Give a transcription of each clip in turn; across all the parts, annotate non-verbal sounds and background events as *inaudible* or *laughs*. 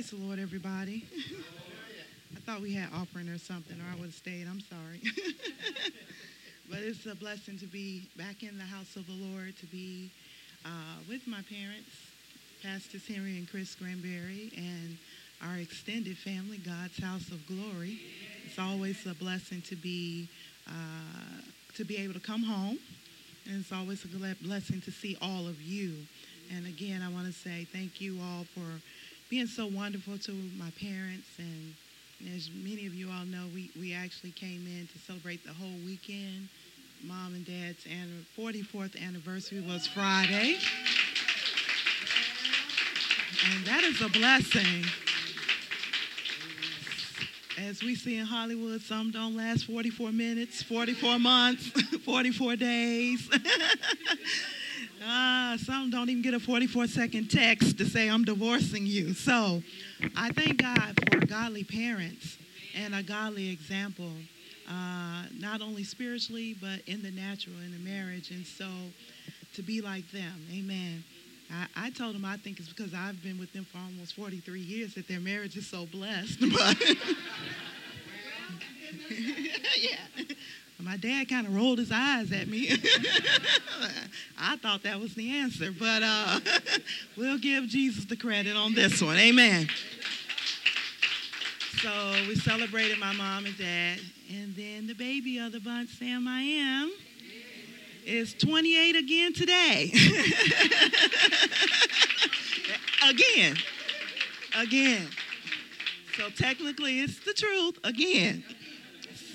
Praise the Lord, everybody. I thought we had offering or something, or I would have stayed. I'm sorry. *laughs* but it's a blessing to be back in the house of the Lord, to be uh, with my parents, Pastors Henry and Chris Granberry, and our extended family, God's House of Glory. It's always a blessing to be uh, to be able to come home, and it's always a blessing to see all of you. And again, I want to say thank you all for being so wonderful to my parents. And as many of you all know, we, we actually came in to celebrate the whole weekend. Mom and Dad's 44th anniversary was Friday. And that is a blessing. As we see in Hollywood, some don't last 44 minutes, 44 months, *laughs* 44 days. *laughs* Ah, some don't even get a 44 second text to say, I'm divorcing you. So I thank God for godly parents and a godly example, uh, not only spiritually, but in the natural, in the marriage. And so to be like them, amen. I, I told them I think it's because I've been with them for almost 43 years that their marriage is so blessed. *laughs* But *laughs* yeah. My dad kind of rolled his eyes at me. *laughs* I thought that was the answer, but uh, *laughs* we'll give Jesus the credit on this one. Amen. So we celebrated my mom and dad, and then the baby of the bunch, Sam I am, is 28 again today. *laughs* again. Again. So technically, it's the truth again.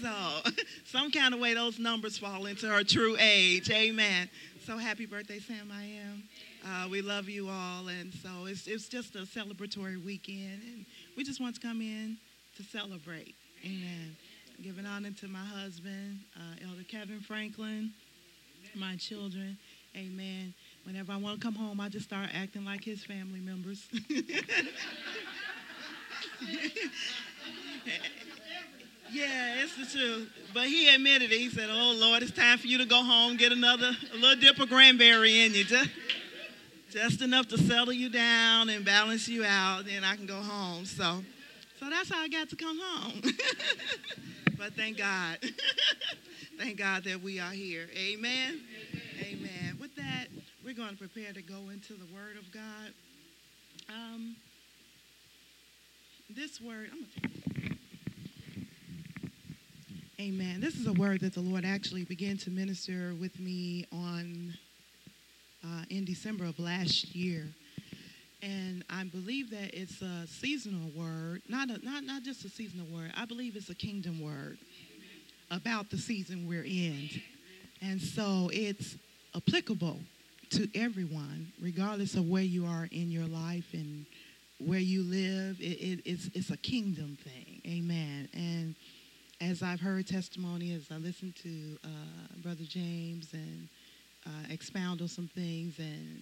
So, *laughs* some kind of way those numbers fall into her true age. Amen. So, happy birthday, Sam I am. Uh, we love you all. And so, it's, it's just a celebratory weekend. And we just want to come in to celebrate. Amen. Giving honor to my husband, uh, Elder Kevin Franklin, my children. Amen. Whenever I want to come home, I just start acting like his family members. *laughs* *laughs* Yeah, it's the truth. But he admitted it. He said, Oh, Lord, it's time for you to go home, get another a little dip of Granberry in you. Just, just enough to settle you down and balance you out. Then I can go home. So, so that's how I got to come home. *laughs* but thank God. *laughs* thank God that we are here. Amen. Amen. With that, we're going to prepare to go into the Word of God. Um, this word, I'm going to Amen. This is a word that the Lord actually began to minister with me on uh, in December of last year. And I believe that it's a seasonal word, not, a, not, not just a seasonal word. I believe it's a kingdom word about the season we're in. And so it's applicable to everyone, regardless of where you are in your life and where you live. It, it, it's, it's a kingdom thing. Amen. And as I've heard testimony, as I listened to uh, Brother James and uh, expound on some things, and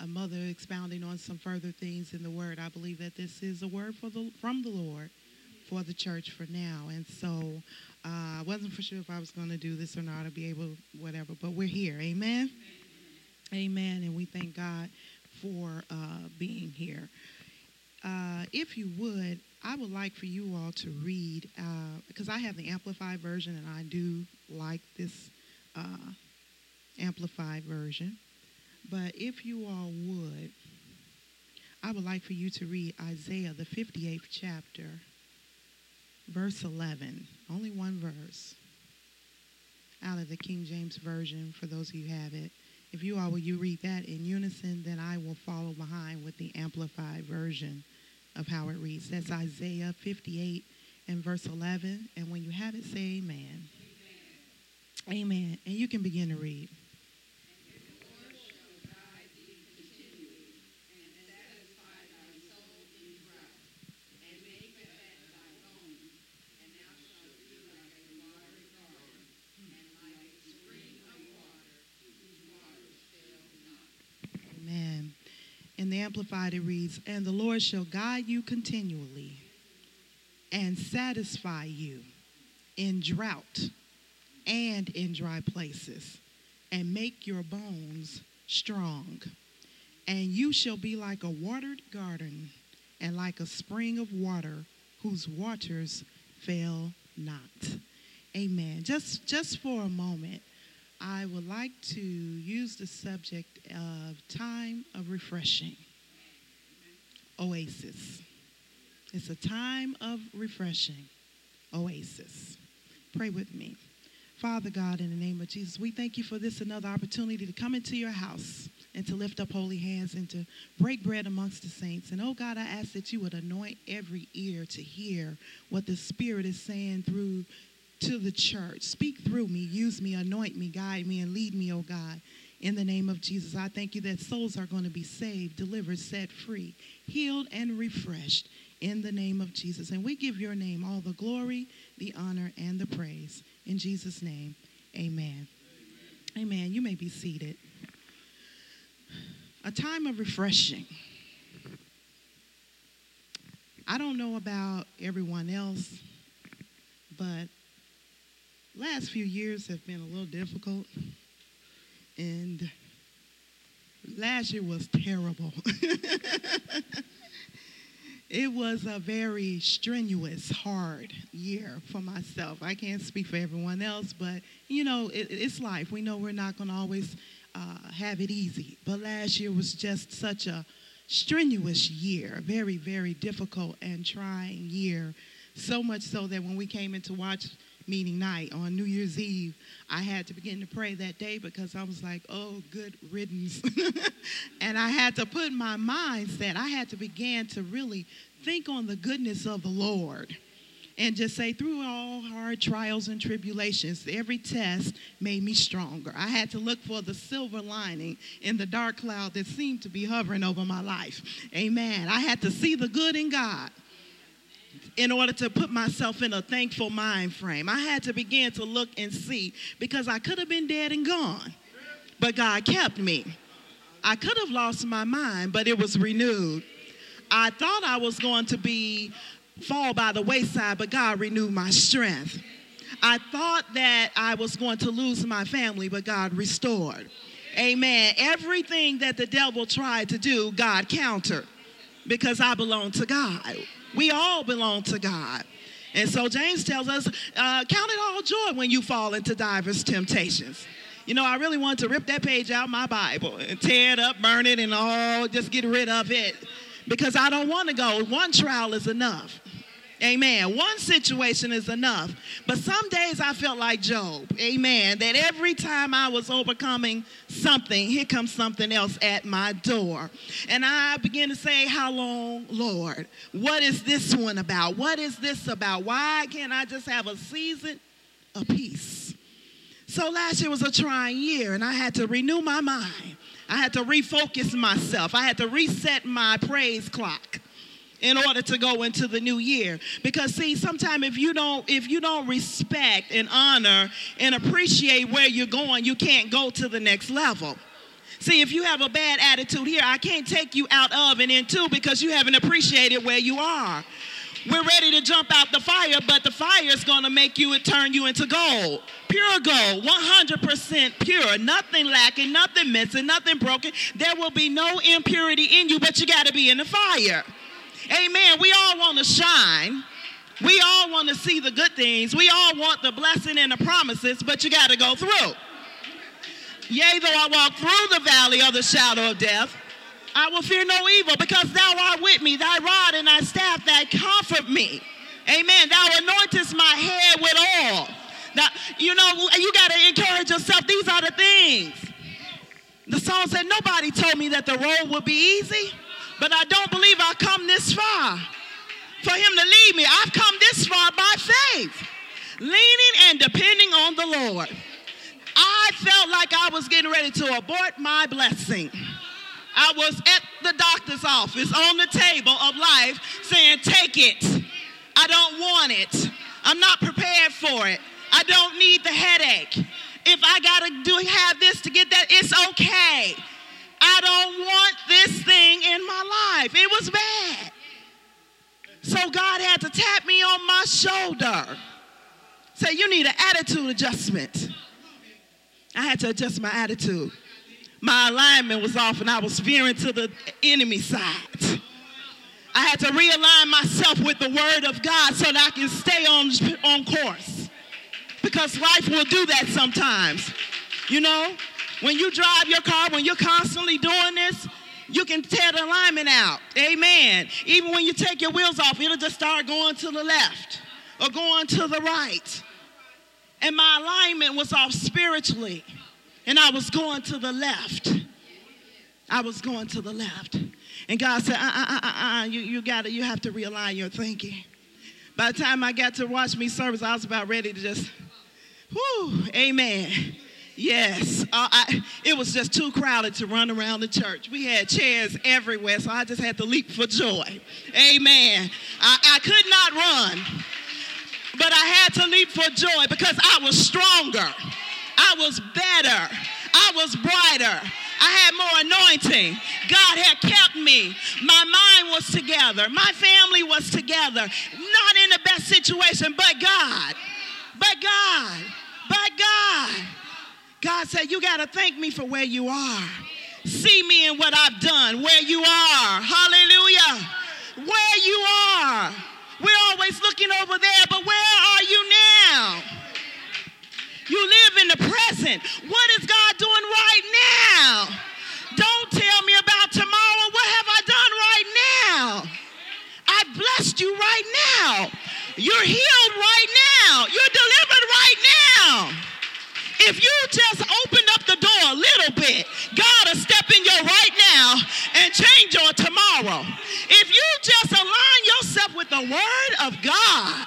a mother expounding on some further things in the Word, I believe that this is a word the, from the Lord for the church for now. And so uh, I wasn't for sure if I was going to do this or not, or be able, whatever, but we're here. Amen? Amen. Amen. And we thank God for uh, being here. Uh, if you would, I would like for you all to read, uh, because I have the Amplified version and I do like this uh, Amplified version. But if you all would, I would like for you to read Isaiah, the 58th chapter, verse 11. Only one verse out of the King James Version for those of you who have it. If you all will you read that in unison, then I will follow behind with the Amplified Version of how it reads. That's Isaiah 58 and verse 11. And when you have it, say amen. Amen. amen. And you can begin to read. The Amplified, it reads, And the Lord shall guide you continually and satisfy you in drought and in dry places, and make your bones strong. And you shall be like a watered garden and like a spring of water whose waters fail not. Amen. Just just for a moment, I would like to use the subject of time of refreshing. Oasis. It's a time of refreshing. Oasis. Pray with me. Father God, in the name of Jesus, we thank you for this another opportunity to come into your house and to lift up holy hands and to break bread amongst the saints. And oh God, I ask that you would anoint every ear to hear what the Spirit is saying through to the church. Speak through me, use me, anoint me, guide me, and lead me, oh God. In the name of Jesus, I thank you that souls are going to be saved, delivered, set free, healed, and refreshed in the name of Jesus. And we give your name all the glory, the honor, and the praise. In Jesus' name, amen. Amen. amen. You may be seated. A time of refreshing. I don't know about everyone else, but last few years have been a little difficult. And last year was terrible. *laughs* it was a very strenuous, hard year for myself. I can't speak for everyone else, but you know, it, it's life. We know we're not going to always uh, have it easy. But last year was just such a strenuous year, a very, very difficult and trying year. So much so that when we came in to watch meeting night on New Year's Eve, I had to begin to pray that day because I was like, oh, good riddance. *laughs* and I had to put my mindset, I had to begin to really think on the goodness of the Lord and just say, through all hard trials and tribulations, every test made me stronger. I had to look for the silver lining in the dark cloud that seemed to be hovering over my life. Amen. I had to see the good in God in order to put myself in a thankful mind frame. I had to begin to look and see because I could have been dead and gone, but God kept me. I could have lost my mind, but it was renewed. I thought I was going to be fall by the wayside, but God renewed my strength. I thought that I was going to lose my family, but God restored. Amen. Everything that the devil tried to do, God countered because I belong to God. We all belong to God. And so James tells us, uh, count it all joy when you fall into diverse temptations. You know, I really want to rip that page out my Bible and tear it up, burn it, and all, just get rid of it because I don't want to go. One trial is enough. Amen. One situation is enough. But some days I felt like Job. Amen. That every time I was overcoming something, here comes something else at my door. And I began to say, How long, Lord? What is this one about? What is this about? Why can't I just have a season of peace? So last year was a trying year, and I had to renew my mind. I had to refocus myself. I had to reset my praise clock in order to go into the new year because see sometimes if you don't if you don't respect and honor and appreciate where you're going you can't go to the next level See, if you have a bad attitude here, I can't take you out of and into because you haven't appreciated where you are. We're ready to jump out the fire, but the fire is going to make you and turn you into gold. Pure gold, 100% pure, nothing lacking, nothing missing, nothing broken. There will be no impurity in you, but you got to be in the fire. Amen. We all want to shine. We all want to see the good things. We all want the blessing and the promises, but you got to go through. Yea, though I walk through the valley of the shadow of death, I will fear no evil because thou art with me, thy rod and thy staff that comfort me. Amen. Thou anointest my head with oil. Now, you know, you got to encourage yourself. These are the things. The song said, Nobody told me that the road would be easy. But I don't believe I've come this far for him to lead me. I've come this far by faith, leaning and depending on the Lord. I felt like I was getting ready to abort my blessing. I was at the doctor's office on the table of life saying, Take it. I don't want it. I'm not prepared for it. I don't need the headache. If I got to do have this to get that, it's okay. I don't want this thing in my life. It was bad. So God had to tap me on my shoulder. Say, you need an attitude adjustment. I had to adjust my attitude. My alignment was off and I was veering to the enemy side. I had to realign myself with the word of God so that I can stay on, on course. Because life will do that sometimes. You know, when you drive your car, when you're constantly doing this, you can tear the alignment out. Amen. Even when you take your wheels off, it'll just start going to the left or going to the right. And my alignment was off spiritually, and I was going to the left. I was going to the left. And God said, uh uh uh uh, uh you, you, gotta, you have to realign your thinking. By the time I got to watch me service, I was about ready to just, whoo, amen. Yes, uh, I, it was just too crowded to run around the church. We had chairs everywhere, so I just had to leap for joy. Amen. I, I could not run, but I had to leap for joy because I was stronger, I was better, I was brighter. I had more anointing. God had kept me. My mind was together. My family was together. Not in the best situation, but God. But God. But God. God said, You got to thank me for where you are. See me in what I've done, where you are. Hallelujah. Where you are. We're always looking over there, but where are you now? You live in the present. What is God doing right now? Don't tell me about tomorrow. What have I done right now? I blessed you right now. You're healed right now. You're delivered right now. If you just open up the door a little bit, God will step in your right now and change your tomorrow. If you just align yourself with the word of God,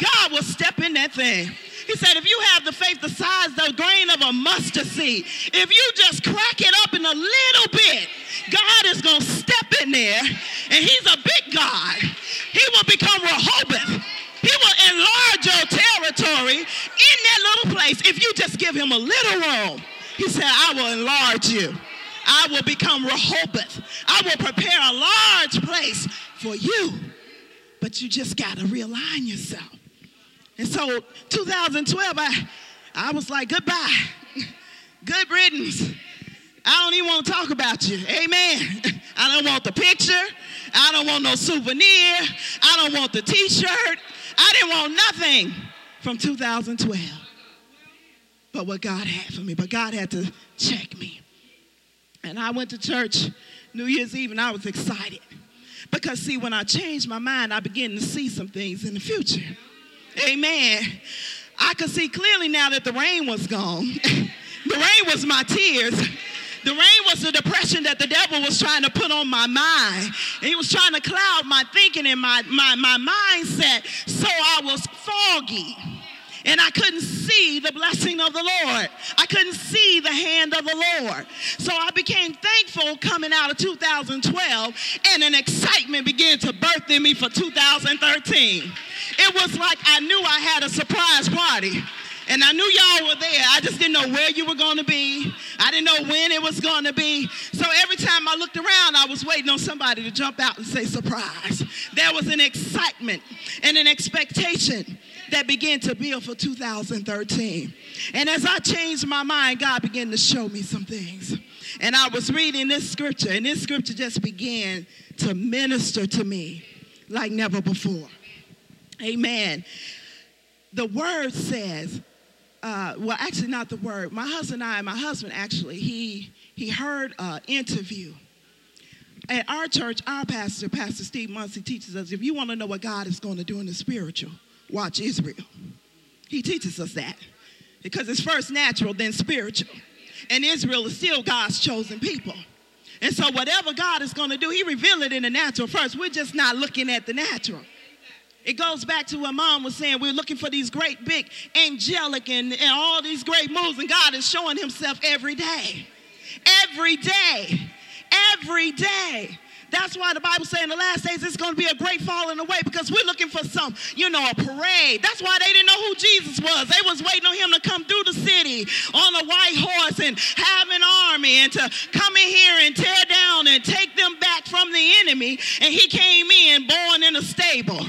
God will step in that thing. He said, if you have the faith the size of the grain of a mustard seed, if you just crack it up in a little bit, God is going to step in there, and He's a big God. He will become Rehoboth. He will enlarge your territory little place if you just give him a little room. He said, I will enlarge you. I will become Rehoboth. I will prepare a large place for you. But you just got to realign yourself. And so 2012, I, I was like, goodbye. Good riddance. I don't even want to talk about you. Amen. *laughs* I don't want the picture. I don't want no souvenir. I don't want the t shirt. I didn't want nothing from 2012 but what God had for me. But God had to check me. And I went to church New Year's Eve and I was excited. Because, see, when I changed my mind, I began to see some things in the future. Amen. I could see clearly now that the rain was gone. *laughs* the rain was my tears. The rain was the depression that the devil was trying to put on my mind. He was trying to cloud my thinking and my, my, my mindset. So I was foggy. And I couldn't see the blessing of the Lord. I couldn't see the hand of the Lord. So I became thankful coming out of 2012, and an excitement began to birth in me for 2013. It was like I knew I had a surprise party. And I knew y'all were there. I just didn't know where you were going to be. I didn't know when it was going to be. So every time I looked around, I was waiting on somebody to jump out and say surprise. There was an excitement and an expectation that began to build for 2013. And as I changed my mind, God began to show me some things. And I was reading this scripture, and this scripture just began to minister to me like never before. Amen. The word says, uh, well, actually, not the word. My husband and I, my husband actually, he he heard an interview. At our church, our pastor, Pastor Steve Muncie, teaches us if you want to know what God is going to do in the spiritual, watch Israel. He teaches us that because it's first natural, then spiritual. And Israel is still God's chosen people. And so, whatever God is going to do, He revealed it in the natural first. We're just not looking at the natural. It goes back to what mom was saying. We're looking for these great, big, angelic, and, and all these great moves, and God is showing Himself every day. Every day. Every day. That's why the Bible says in the last days it's going to be a great falling away because we're looking for some, you know, a parade. That's why they didn't know who Jesus was. They was waiting on him to come through the city on a white horse and have an army and to come in here and tear down and take them back from the enemy. And he came in born in a stable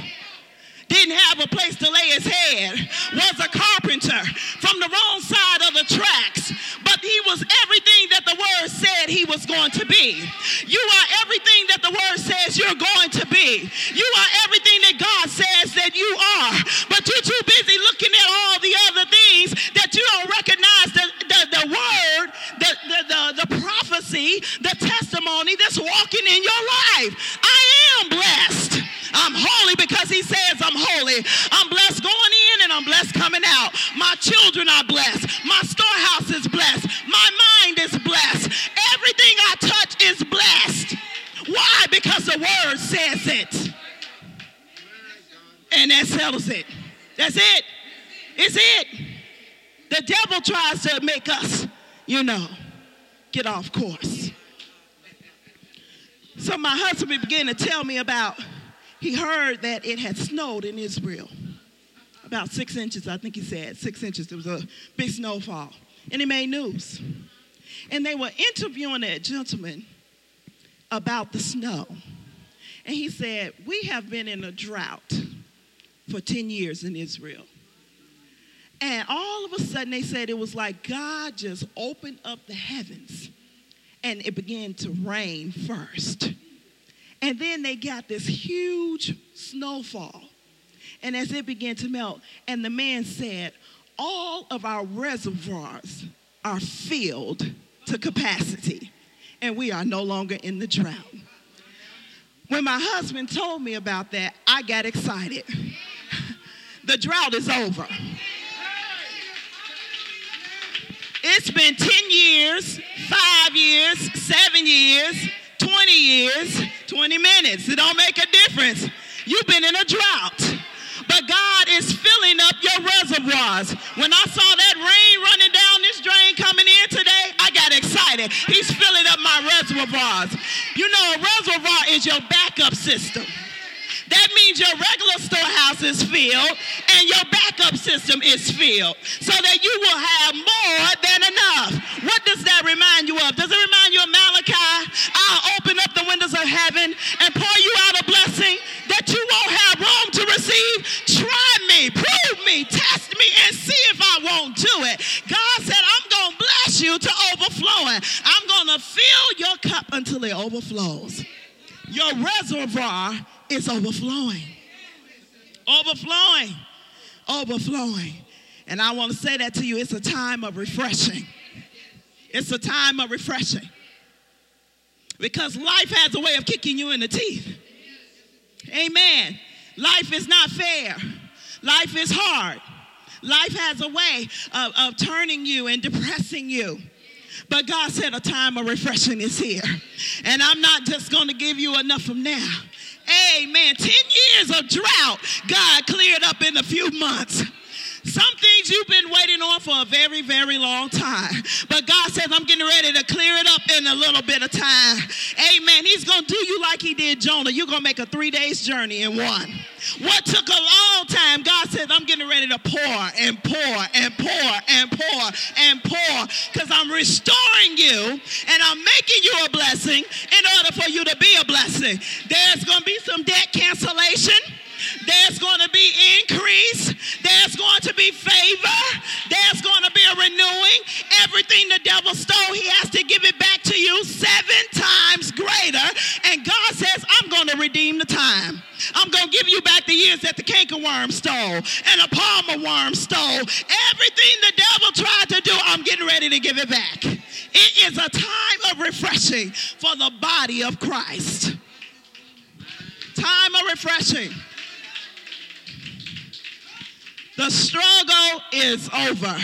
didn't have a place to lay his head, was a carpenter from the wrong side of the tracks. But he was everything that the word said he was going to be. You are everything that the word says you're going to be. You are everything that God says that you are. But you're too busy looking at all the other things that you don't recognize the, the, the word, the, the, the, the prophecy, the testimony that's walking in your life. Says it. And that settles it. That's it. It's it. The devil tries to make us, you know, get off course. So my husband began to tell me about, he heard that it had snowed in Israel. About six inches, I think he said, six inches. There was a big snowfall. And it made news. And they were interviewing that gentleman about the snow. And he said, We have been in a drought for 10 years in Israel. And all of a sudden, they said it was like God just opened up the heavens and it began to rain first. And then they got this huge snowfall. And as it began to melt, and the man said, All of our reservoirs are filled to capacity, and we are no longer in the drought. When my husband told me about that, I got excited. *laughs* the drought is over. It's been 10 years, five years, seven years, 20 years, 20 minutes. It don't make a difference. You've been in a drought. But God is filling up your reservoirs. When I saw that rain running He's filling up my reservoirs. You know, a reservoir is your backup system. That means your regular storehouse is filled and your backup system is filled so that you will have more than enough. What does that remind you of? Does it remind you of Malachi? I'll open up the windows of heaven and pour I'm going to fill your cup until it overflows. Your reservoir is overflowing. Overflowing. Overflowing. And I want to say that to you it's a time of refreshing. It's a time of refreshing. Because life has a way of kicking you in the teeth. Amen. Life is not fair. Life is hard. Life has a way of, of turning you and depressing you. But God said a time of refreshing is here. And I'm not just going to give you enough from now. Amen. 10 years of drought, God cleared up in a few months. Some things you've been waiting on for a very, very long time. But God says, I'm getting ready to clear it up in a little bit of time. Amen. He's going to do you like he did Jonah. You're going to make a three days journey in one. What took a long time, God says, I'm getting ready to pour and pour and pour and pour and pour because I'm restoring you and I'm making you a blessing in order for you to be a blessing. There's going to be some debt cancellation. There's going to be increase. There's going to be favor. There's going to be a renewing. Everything the devil stole, he has to give it back to you seven times greater. And God says, I'm going to redeem the time. I'm going to give you back the years that the cankerworm stole and the palmer worm stole. Everything the devil tried to do, I'm getting ready to give it back. It is a time of refreshing for the body of Christ. Time of refreshing. The struggle is over.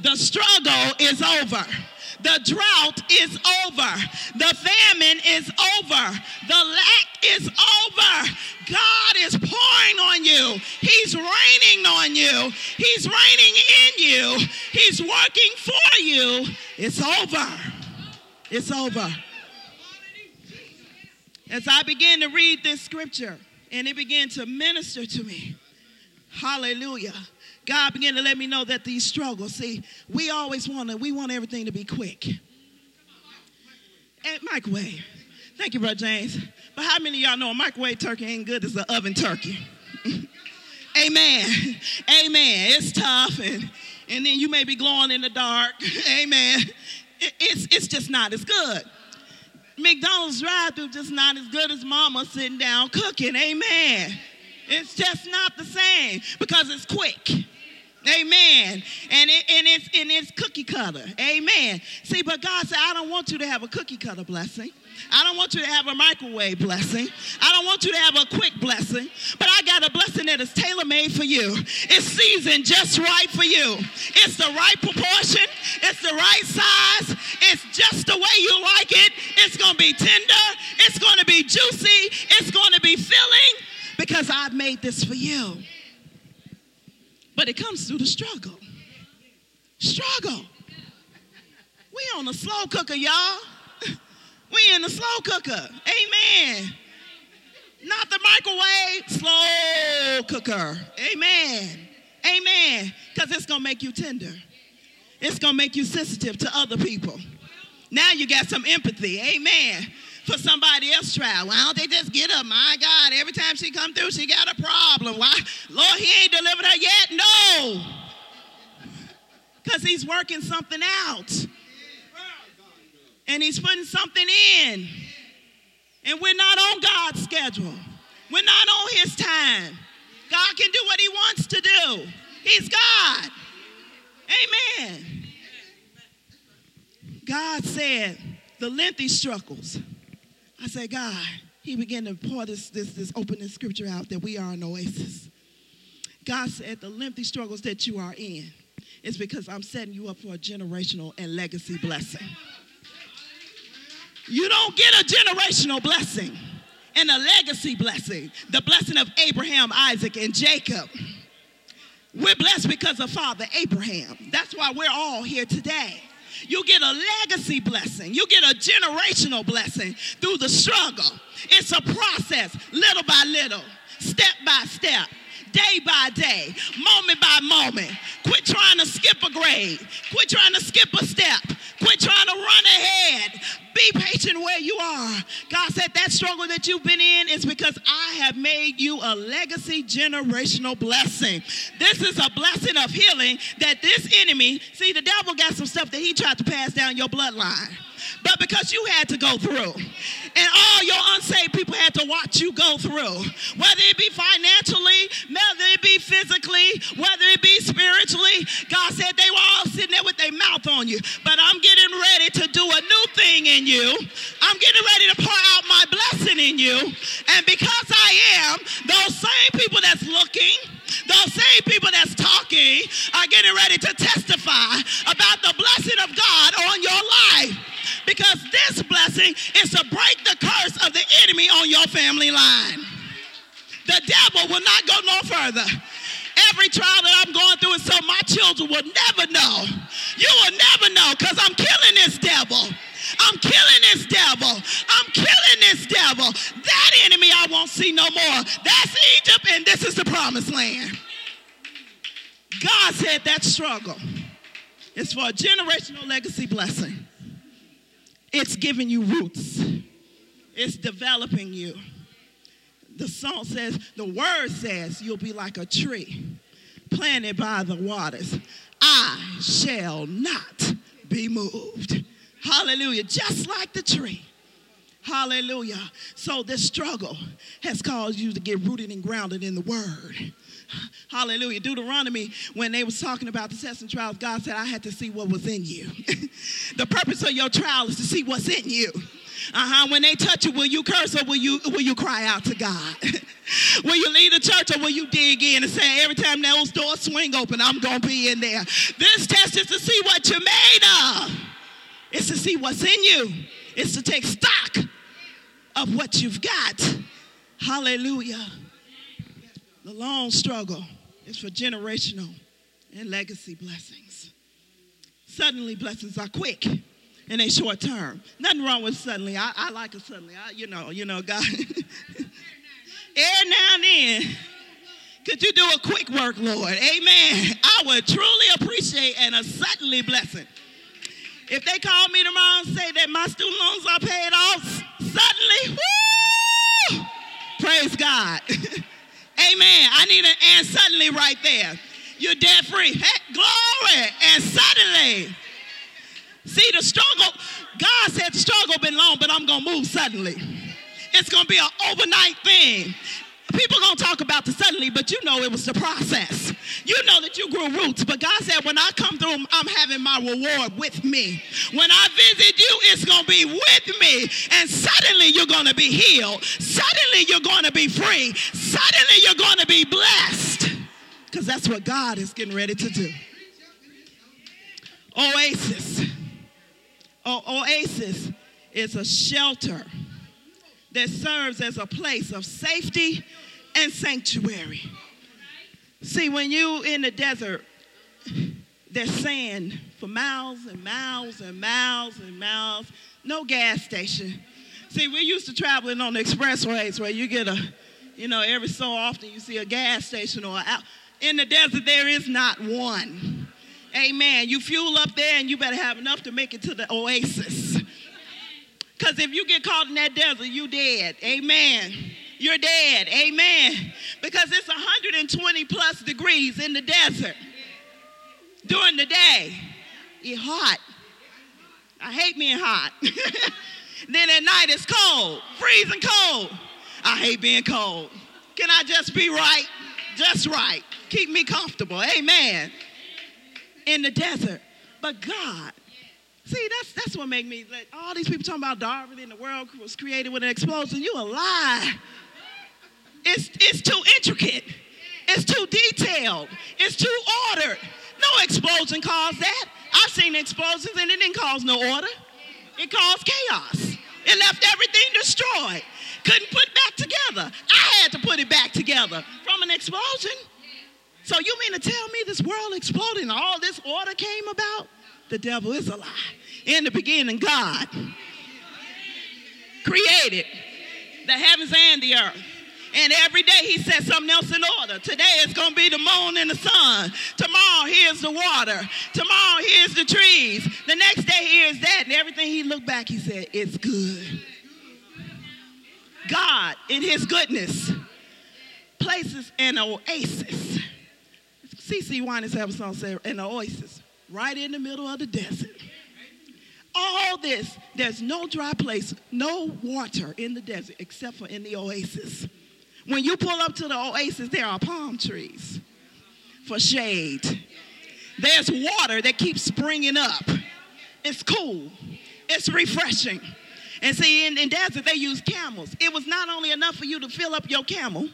The struggle is over. The drought is over. The famine is over. The lack is over. God is pouring on you. He's raining on you. He's raining in you. He's working for you. It's over. It's over. As I began to read this scripture and it began to minister to me, Hallelujah. God began to let me know that these struggles, see, we always want to, we want everything to be quick. And microwave. Thank you, Brother James. But how many of y'all know a microwave turkey ain't good as an oven turkey? *laughs* Amen. Amen. It's tough and and then you may be glowing in the dark. *laughs* Amen. it's, it's just not as good. McDonald's drive-through just not as good as mama sitting down cooking. Amen. It's just not the same because it's quick. Amen. And, it, and, it's, and it's cookie cutter. Amen. See, but God said, I don't want you to have a cookie cutter blessing. I don't want you to have a microwave blessing. I don't want you to have a quick blessing. But I got a blessing that is tailor made for you. It's seasoned just right for you. It's the right proportion, it's the right size, it's just the way you like it. It's going to be tender, it's going to be juicy, it's going to be filling because I've made this for you. But it comes through the struggle. Struggle. We on a slow cooker, y'all. *laughs* We in the slow cooker. Amen. Not the microwave, slow cooker. Amen. Amen. Because it's going to make you tender. It's going to make you sensitive to other people. Now you got some empathy. Amen. For somebody else trial. Why don't they just get up? My God, every time she come through, she got a problem. Why? Lord, he ain't delivered her yet? No. *laughs* Because he's working something out and he's putting something in. And we're not on God's schedule. We're not on his time. God can do what he wants to do. He's God. Amen. God said, the lengthy struggles. I said, God, he began to pour this, this, this opening scripture out that we are an oasis. God said, the lengthy struggles that you are in is because I'm setting you up for a generational and legacy blessing. You don't get a generational blessing and a legacy blessing, the blessing of Abraham, Isaac, and Jacob. We're blessed because of Father Abraham. That's why we're all here today. You get a legacy blessing. You get a generational blessing through the struggle. It's a process, little by little, step by step, day by day, moment by moment. Quit trying to skip a grade. Quit trying to skip a step. Quit trying to run ahead. Be patient where you are. God said that struggle that you've been in is because I have made you a legacy generational blessing. This is a blessing of healing that this enemy, see, the devil got some stuff that he tried to pass down your bloodline but because you had to go through. And all your unsaved people had to watch you go through. Whether it be financially, whether it be physically, whether it be spiritually. God said they were all sitting there with their mouth on you. But I'm getting ready to do a new thing in you. I'm getting ready to pour out my blessing in you. And because I am, those same people that's looking, those same people that's talking are getting ready to testify about the blessing of God on your life because this blessing is to break the curse of the enemy on your family line. The devil will not go no further. Every trial that I'm going through is so my children will never know. You will never know because I'm killing this devil. I'm killing this devil. I'm killing this devil. That enemy I won't see no more. That's Egypt, and this is the promised land. God said that struggle is for a generational legacy blessing. It's giving you roots, it's developing you. The song says, the word says, you'll be like a tree planted by the waters. I shall not be moved. Hallelujah. Just like the tree. Hallelujah. So this struggle has caused you to get rooted and grounded in the word. Hallelujah. Deuteronomy, when they was talking about the tests and trials, God said, I had to see what was in you. *laughs* the purpose of your trial is to see what's in you. Uh-huh. When they touch you, will you curse or will you will you cry out to God? *laughs* will you leave the church or will you dig in and say, every time those doors swing open, I'm gonna be in there? This test is to see what you're made of. It's to see what's in you. It's to take stock of what you've got. Hallelujah. The long struggle is for generational and legacy blessings. Suddenly, blessings are quick and a short term. Nothing wrong with suddenly. I, I like it suddenly. I, you know, you know, God. *laughs* Every now and then, could you do a quick work, Lord? Amen. I would truly appreciate and a suddenly blessing. If they call me tomorrow and say that my student loans are paid off, suddenly, woo, praise God. *laughs* Amen. I need an and suddenly right there. You're debt free. Hey, glory. And suddenly, See, the struggle, God said the struggle been long, but I'm going to move suddenly. It's going to be an overnight thing. People gonna talk about the suddenly, but you know it was the process. You know that you grew roots, but God said, when I come through, I'm having my reward with me. When I visit you, it's gonna be with me, and suddenly you're gonna be healed. Suddenly you're gonna be free. Suddenly you're gonna be blessed, because that's what God is getting ready to do. Oasis. O- oasis is a shelter that serves as a place of safety and sanctuary. See, when you in the desert, there's sand for miles and miles and miles and miles, no gas station. See, we're used to traveling on the expressways where you get a, you know, every so often you see a gas station or out. In the desert, there is not one. Amen. You fuel up there and you better have enough to make it to the oasis. Because if you get caught in that desert, you dead. Amen. You're dead. Amen. Because it's 120 plus degrees in the desert during the day. It's hot. I hate being hot. *laughs* then at night it's cold, freezing cold. I hate being cold. Can I just be right? Just right. Keep me comfortable. Amen. In the desert. But God See, that's that's what made me like all these people talking about Darwin and the world was created with an explosion. You a lie. It's it's too intricate. It's too detailed. It's too ordered. No explosion caused that. I've seen explosions and it didn't cause no order. It caused chaos. It left everything destroyed. Couldn't put back together. I had to put it back together from an explosion. So you mean to tell me this world exploded and all this order came about? The devil is a lie. In the beginning, God created the heavens and the earth. And every day he set something else in order. Today it's going to be the moon and the sun. Tomorrow here's the water. Tomorrow here's the trees. The next day here's that. And everything he looked back, he said, it's good. God, in his goodness, places an oasis. CeCe Winans have a song say, an oasis right in the middle of the desert. All this, there's no dry place, no water in the desert except for in the oasis. When you pull up to the oasis, there are palm trees for shade. There's water that keeps springing up. It's cool, it's refreshing. And see, in, in desert, they use camels. It was not only enough for you to fill up your camel,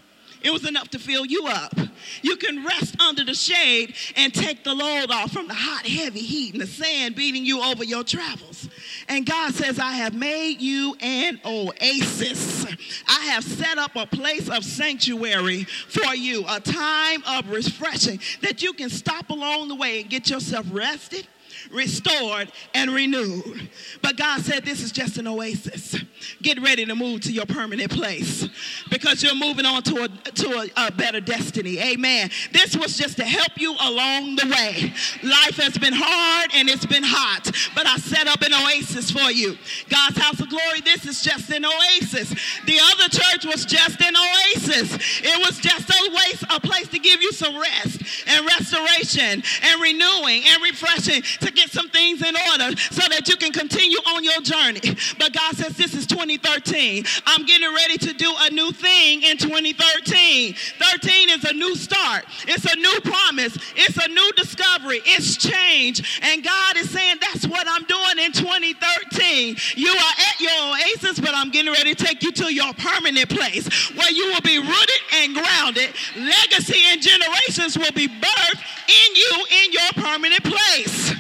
it was enough to fill you up. You can rest under the shade and take the load off from the hot, heavy heat and the sand beating you over your travels. And God says, I have made you an oasis. I have set up a place of sanctuary for you, a time of refreshing that you can stop along the way and get yourself rested restored, and renewed. But God said this is just an oasis. Get ready to move to your permanent place because you're moving on to a, to a, a better destiny. Amen. This was just to help you along the way. Life has been hard and it's been hot, but I set up an oasis for you. God's house of glory, this is just an oasis. The other church was just an oasis. It was just a, a place to give you some rest and restoration and renewing and refreshing to get some things in order so that you can continue on your journey. But God says this is 2013. I'm getting ready to do a new thing in 2013. 13 is a new start. It's a new promise. It's a new discovery. It's change. And God is saying that's what I'm doing in 2013. You are at your oasis, but I'm getting ready to take you to your permanent place where you will be rooted and grounded. Legacy and generations will be birthed in you in your permanent place.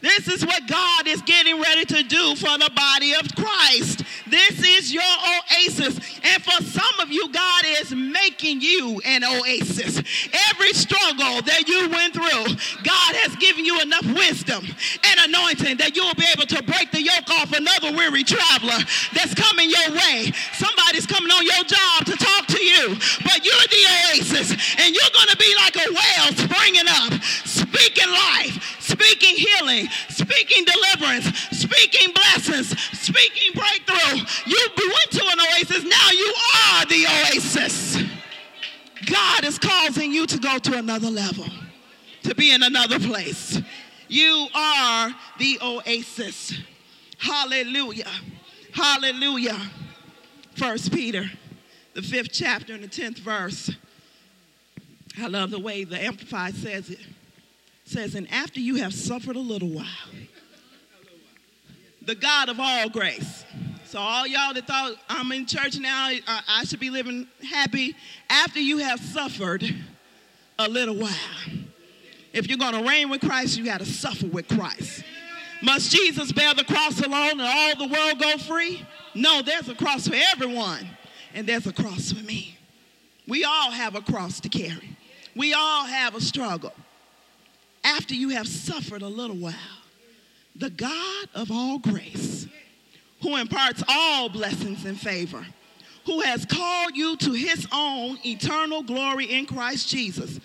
This is what God is getting ready to do for the body of Christ. This is your oasis. And for some of you, God is making you an oasis. Every struggle that you went through, God has given you enough wisdom and anointing that you will be able to break the yoke off another weary traveler that's coming your way. Somebody's coming on your job to talk to you, but you're the oasis, and you're going to be like a well springing up, speaking life, speaking healing, speaking deliverance, speaking blessings, speaking breakthrough. You went to an oasis, now you are the oasis. God is causing you to go to another level, to be in another place. You are the oasis. Hallelujah. Hallelujah. First Peter, the fifth chapter and the tenth verse. I love the way the Amplified says it. Says, and after you have suffered a little while, the God of all grace. So all y'all that thought I'm in church now, I should be living happy. After you have suffered a little while. If you're going to reign with Christ, you got to suffer with Christ. Must Jesus bear the cross alone and all the world go free? No, there's a cross for everyone, and there's a cross for me. We all have a cross to carry. We all have a struggle. After you have suffered a little while, the God of all grace, who imparts all blessings and favor, who has called you to his own eternal glory in Christ Jesus,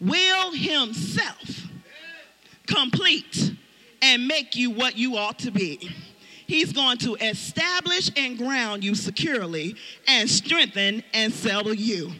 will himself complete and make you what you ought to be. He's going to establish and ground you securely and strengthen and settle you.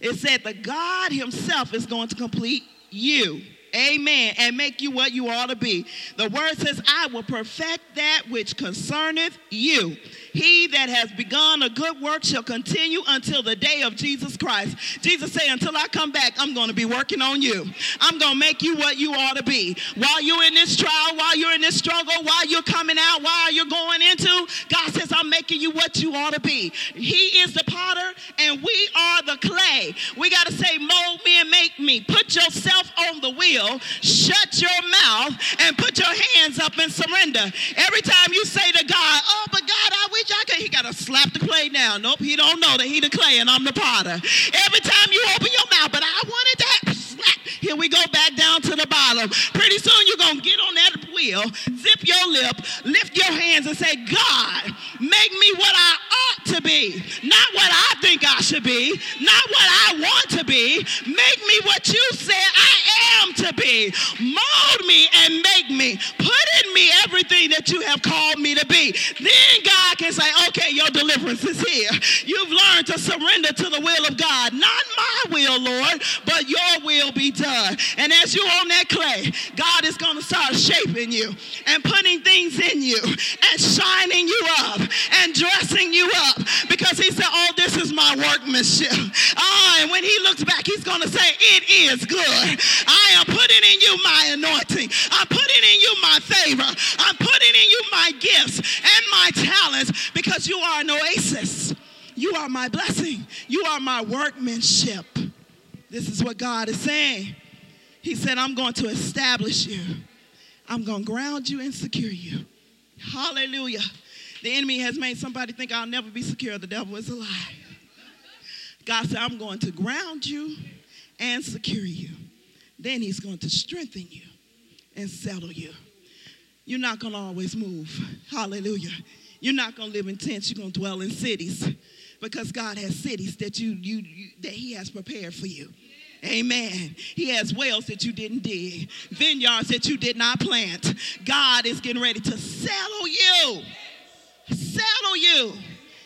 It said that God Himself is going to complete you. Amen. And make you what you ought to be. The word says, I will perfect that which concerneth you. He that has begun a good work shall continue until the day of Jesus Christ. Jesus said, Until I come back, I'm going to be working on you. I'm going to make you what you ought to be. While you're in this trial, while you're in this struggle, while you're coming out, while you're going into, God says, I'm making you what you ought to be. He is the potter, and we are the clay. We got to say, Mold me and make me. Put yourself on the wheel, shut your mouth, and put your hands up and surrender. Every time you say to God, Oh, but God, I wish I could, he got to slap the down. Nope, he don't know that he the clay and I'm the potter. Every time you open your mouth, but I wanted that slap. Here we go back down to the bottom. Pretty soon you're going to get on that wheel, zip your lip, lift your hands and say, God, make me what I ought to be. Not what I think I should be, not what I want to be. Make me what you said I am to be. Mold me and make me. Put in me everything that you have called me to be. Then God can say, okay, your deliverance is here. You've learned to surrender to the will of God. Not my will, Lord, but your will be done. And as you're on that clay, God is going to start shaping you and putting things in you and shining you up and dressing you up because he said, oh, this is my workmanship. Oh, and when he looks back, he's going to say, it is good. I am putting in you my anointing. I'm putting in you my favor. I'm putting in you my gifts and my talents because you are an oasis. You are my blessing. You are my workmanship. This is what God is saying. He said, I'm going to establish you. I'm going to ground you and secure you. Hallelujah. The enemy has made somebody think I'll never be secure. The devil is a lie. God said, I'm going to ground you and secure you. Then he's going to strengthen you and settle you. You're not going to always move. Hallelujah. You're not going to live in tents. You're going to dwell in cities because God has cities that you, you, you that he has prepared for you. Amen. He has wells that you didn't dig, vineyards that you did not plant. God is getting ready to settle you, settle you,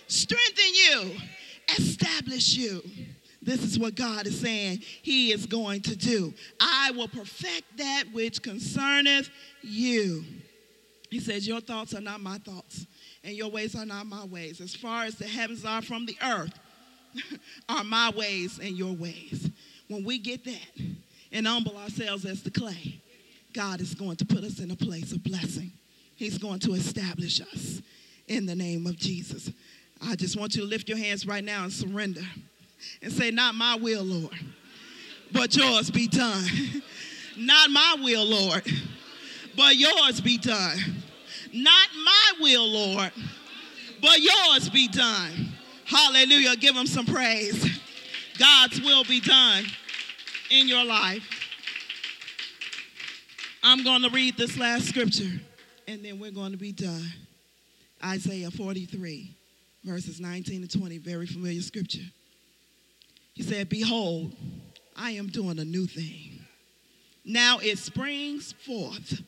strengthen you, establish you. This is what God is saying He is going to do. I will perfect that which concerneth you. He says, Your thoughts are not my thoughts, and your ways are not my ways. As far as the heavens are from the earth, *laughs* are my ways and your ways. When we get that and humble ourselves as the clay, God is going to put us in a place of blessing. He's going to establish us in the name of Jesus. I just want you to lift your hands right now and surrender and say, Not my will, Lord, but yours be done. Not my will, Lord, but yours be done. Not my will, Lord, but yours be done. Hallelujah. Give him some praise. God's will be done in your life. I'm going to read this last scripture and then we're going to be done. Isaiah 43, verses 19 to 20, very familiar scripture. He said, Behold, I am doing a new thing. Now it springs forth.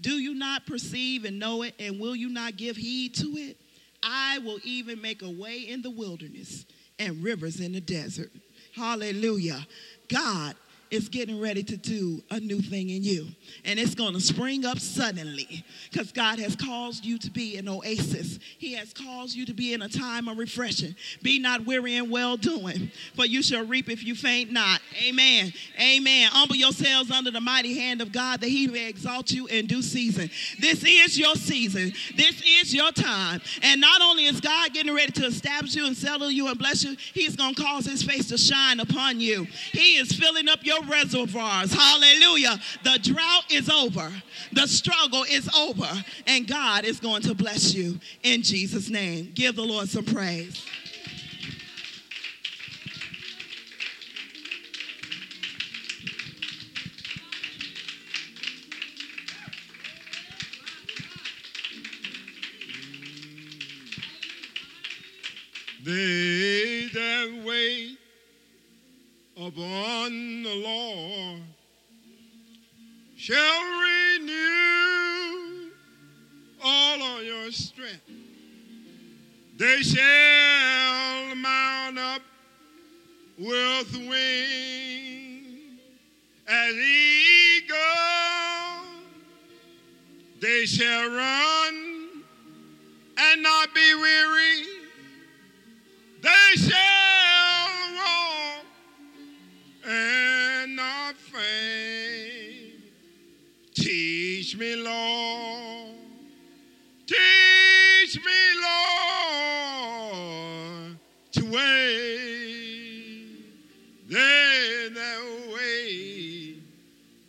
Do you not perceive and know it, and will you not give heed to it? I will even make a way in the wilderness and rivers in the desert. Hallelujah. God is getting ready to do a new thing in you. And it's going to spring up suddenly because God has caused you to be an oasis. He has caused you to be in a time of refreshing. Be not weary in well doing, for you shall reap if you faint not. Amen. Amen. Humble yourselves under the mighty hand of God that he may exalt you in due season. This is your season. This is your time. And not only is God getting ready to establish you and settle you and bless you, he's going to cause his face to shine upon you. He is filling up your reservoirs. Hallelujah. The drought is over. The struggle is over. And God is going to bless you in Jesus' name. Give the Lord some praise. They that wait upon the Lord shall renew all of your strength. They shall mount up with wings as eagles. They shall run and not be weary. They shall and not faint. Teach me, Lord. Teach me, Lord, to wait. They that wait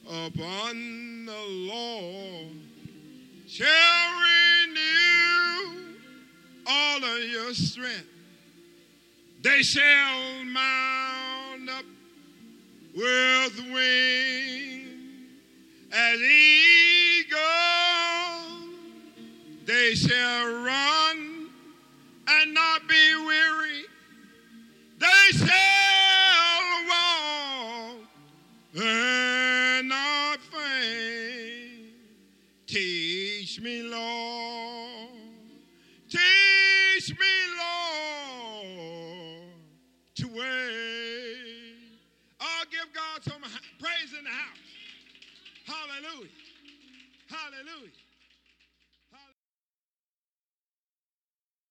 upon the Lord shall renew all of your strength. They shall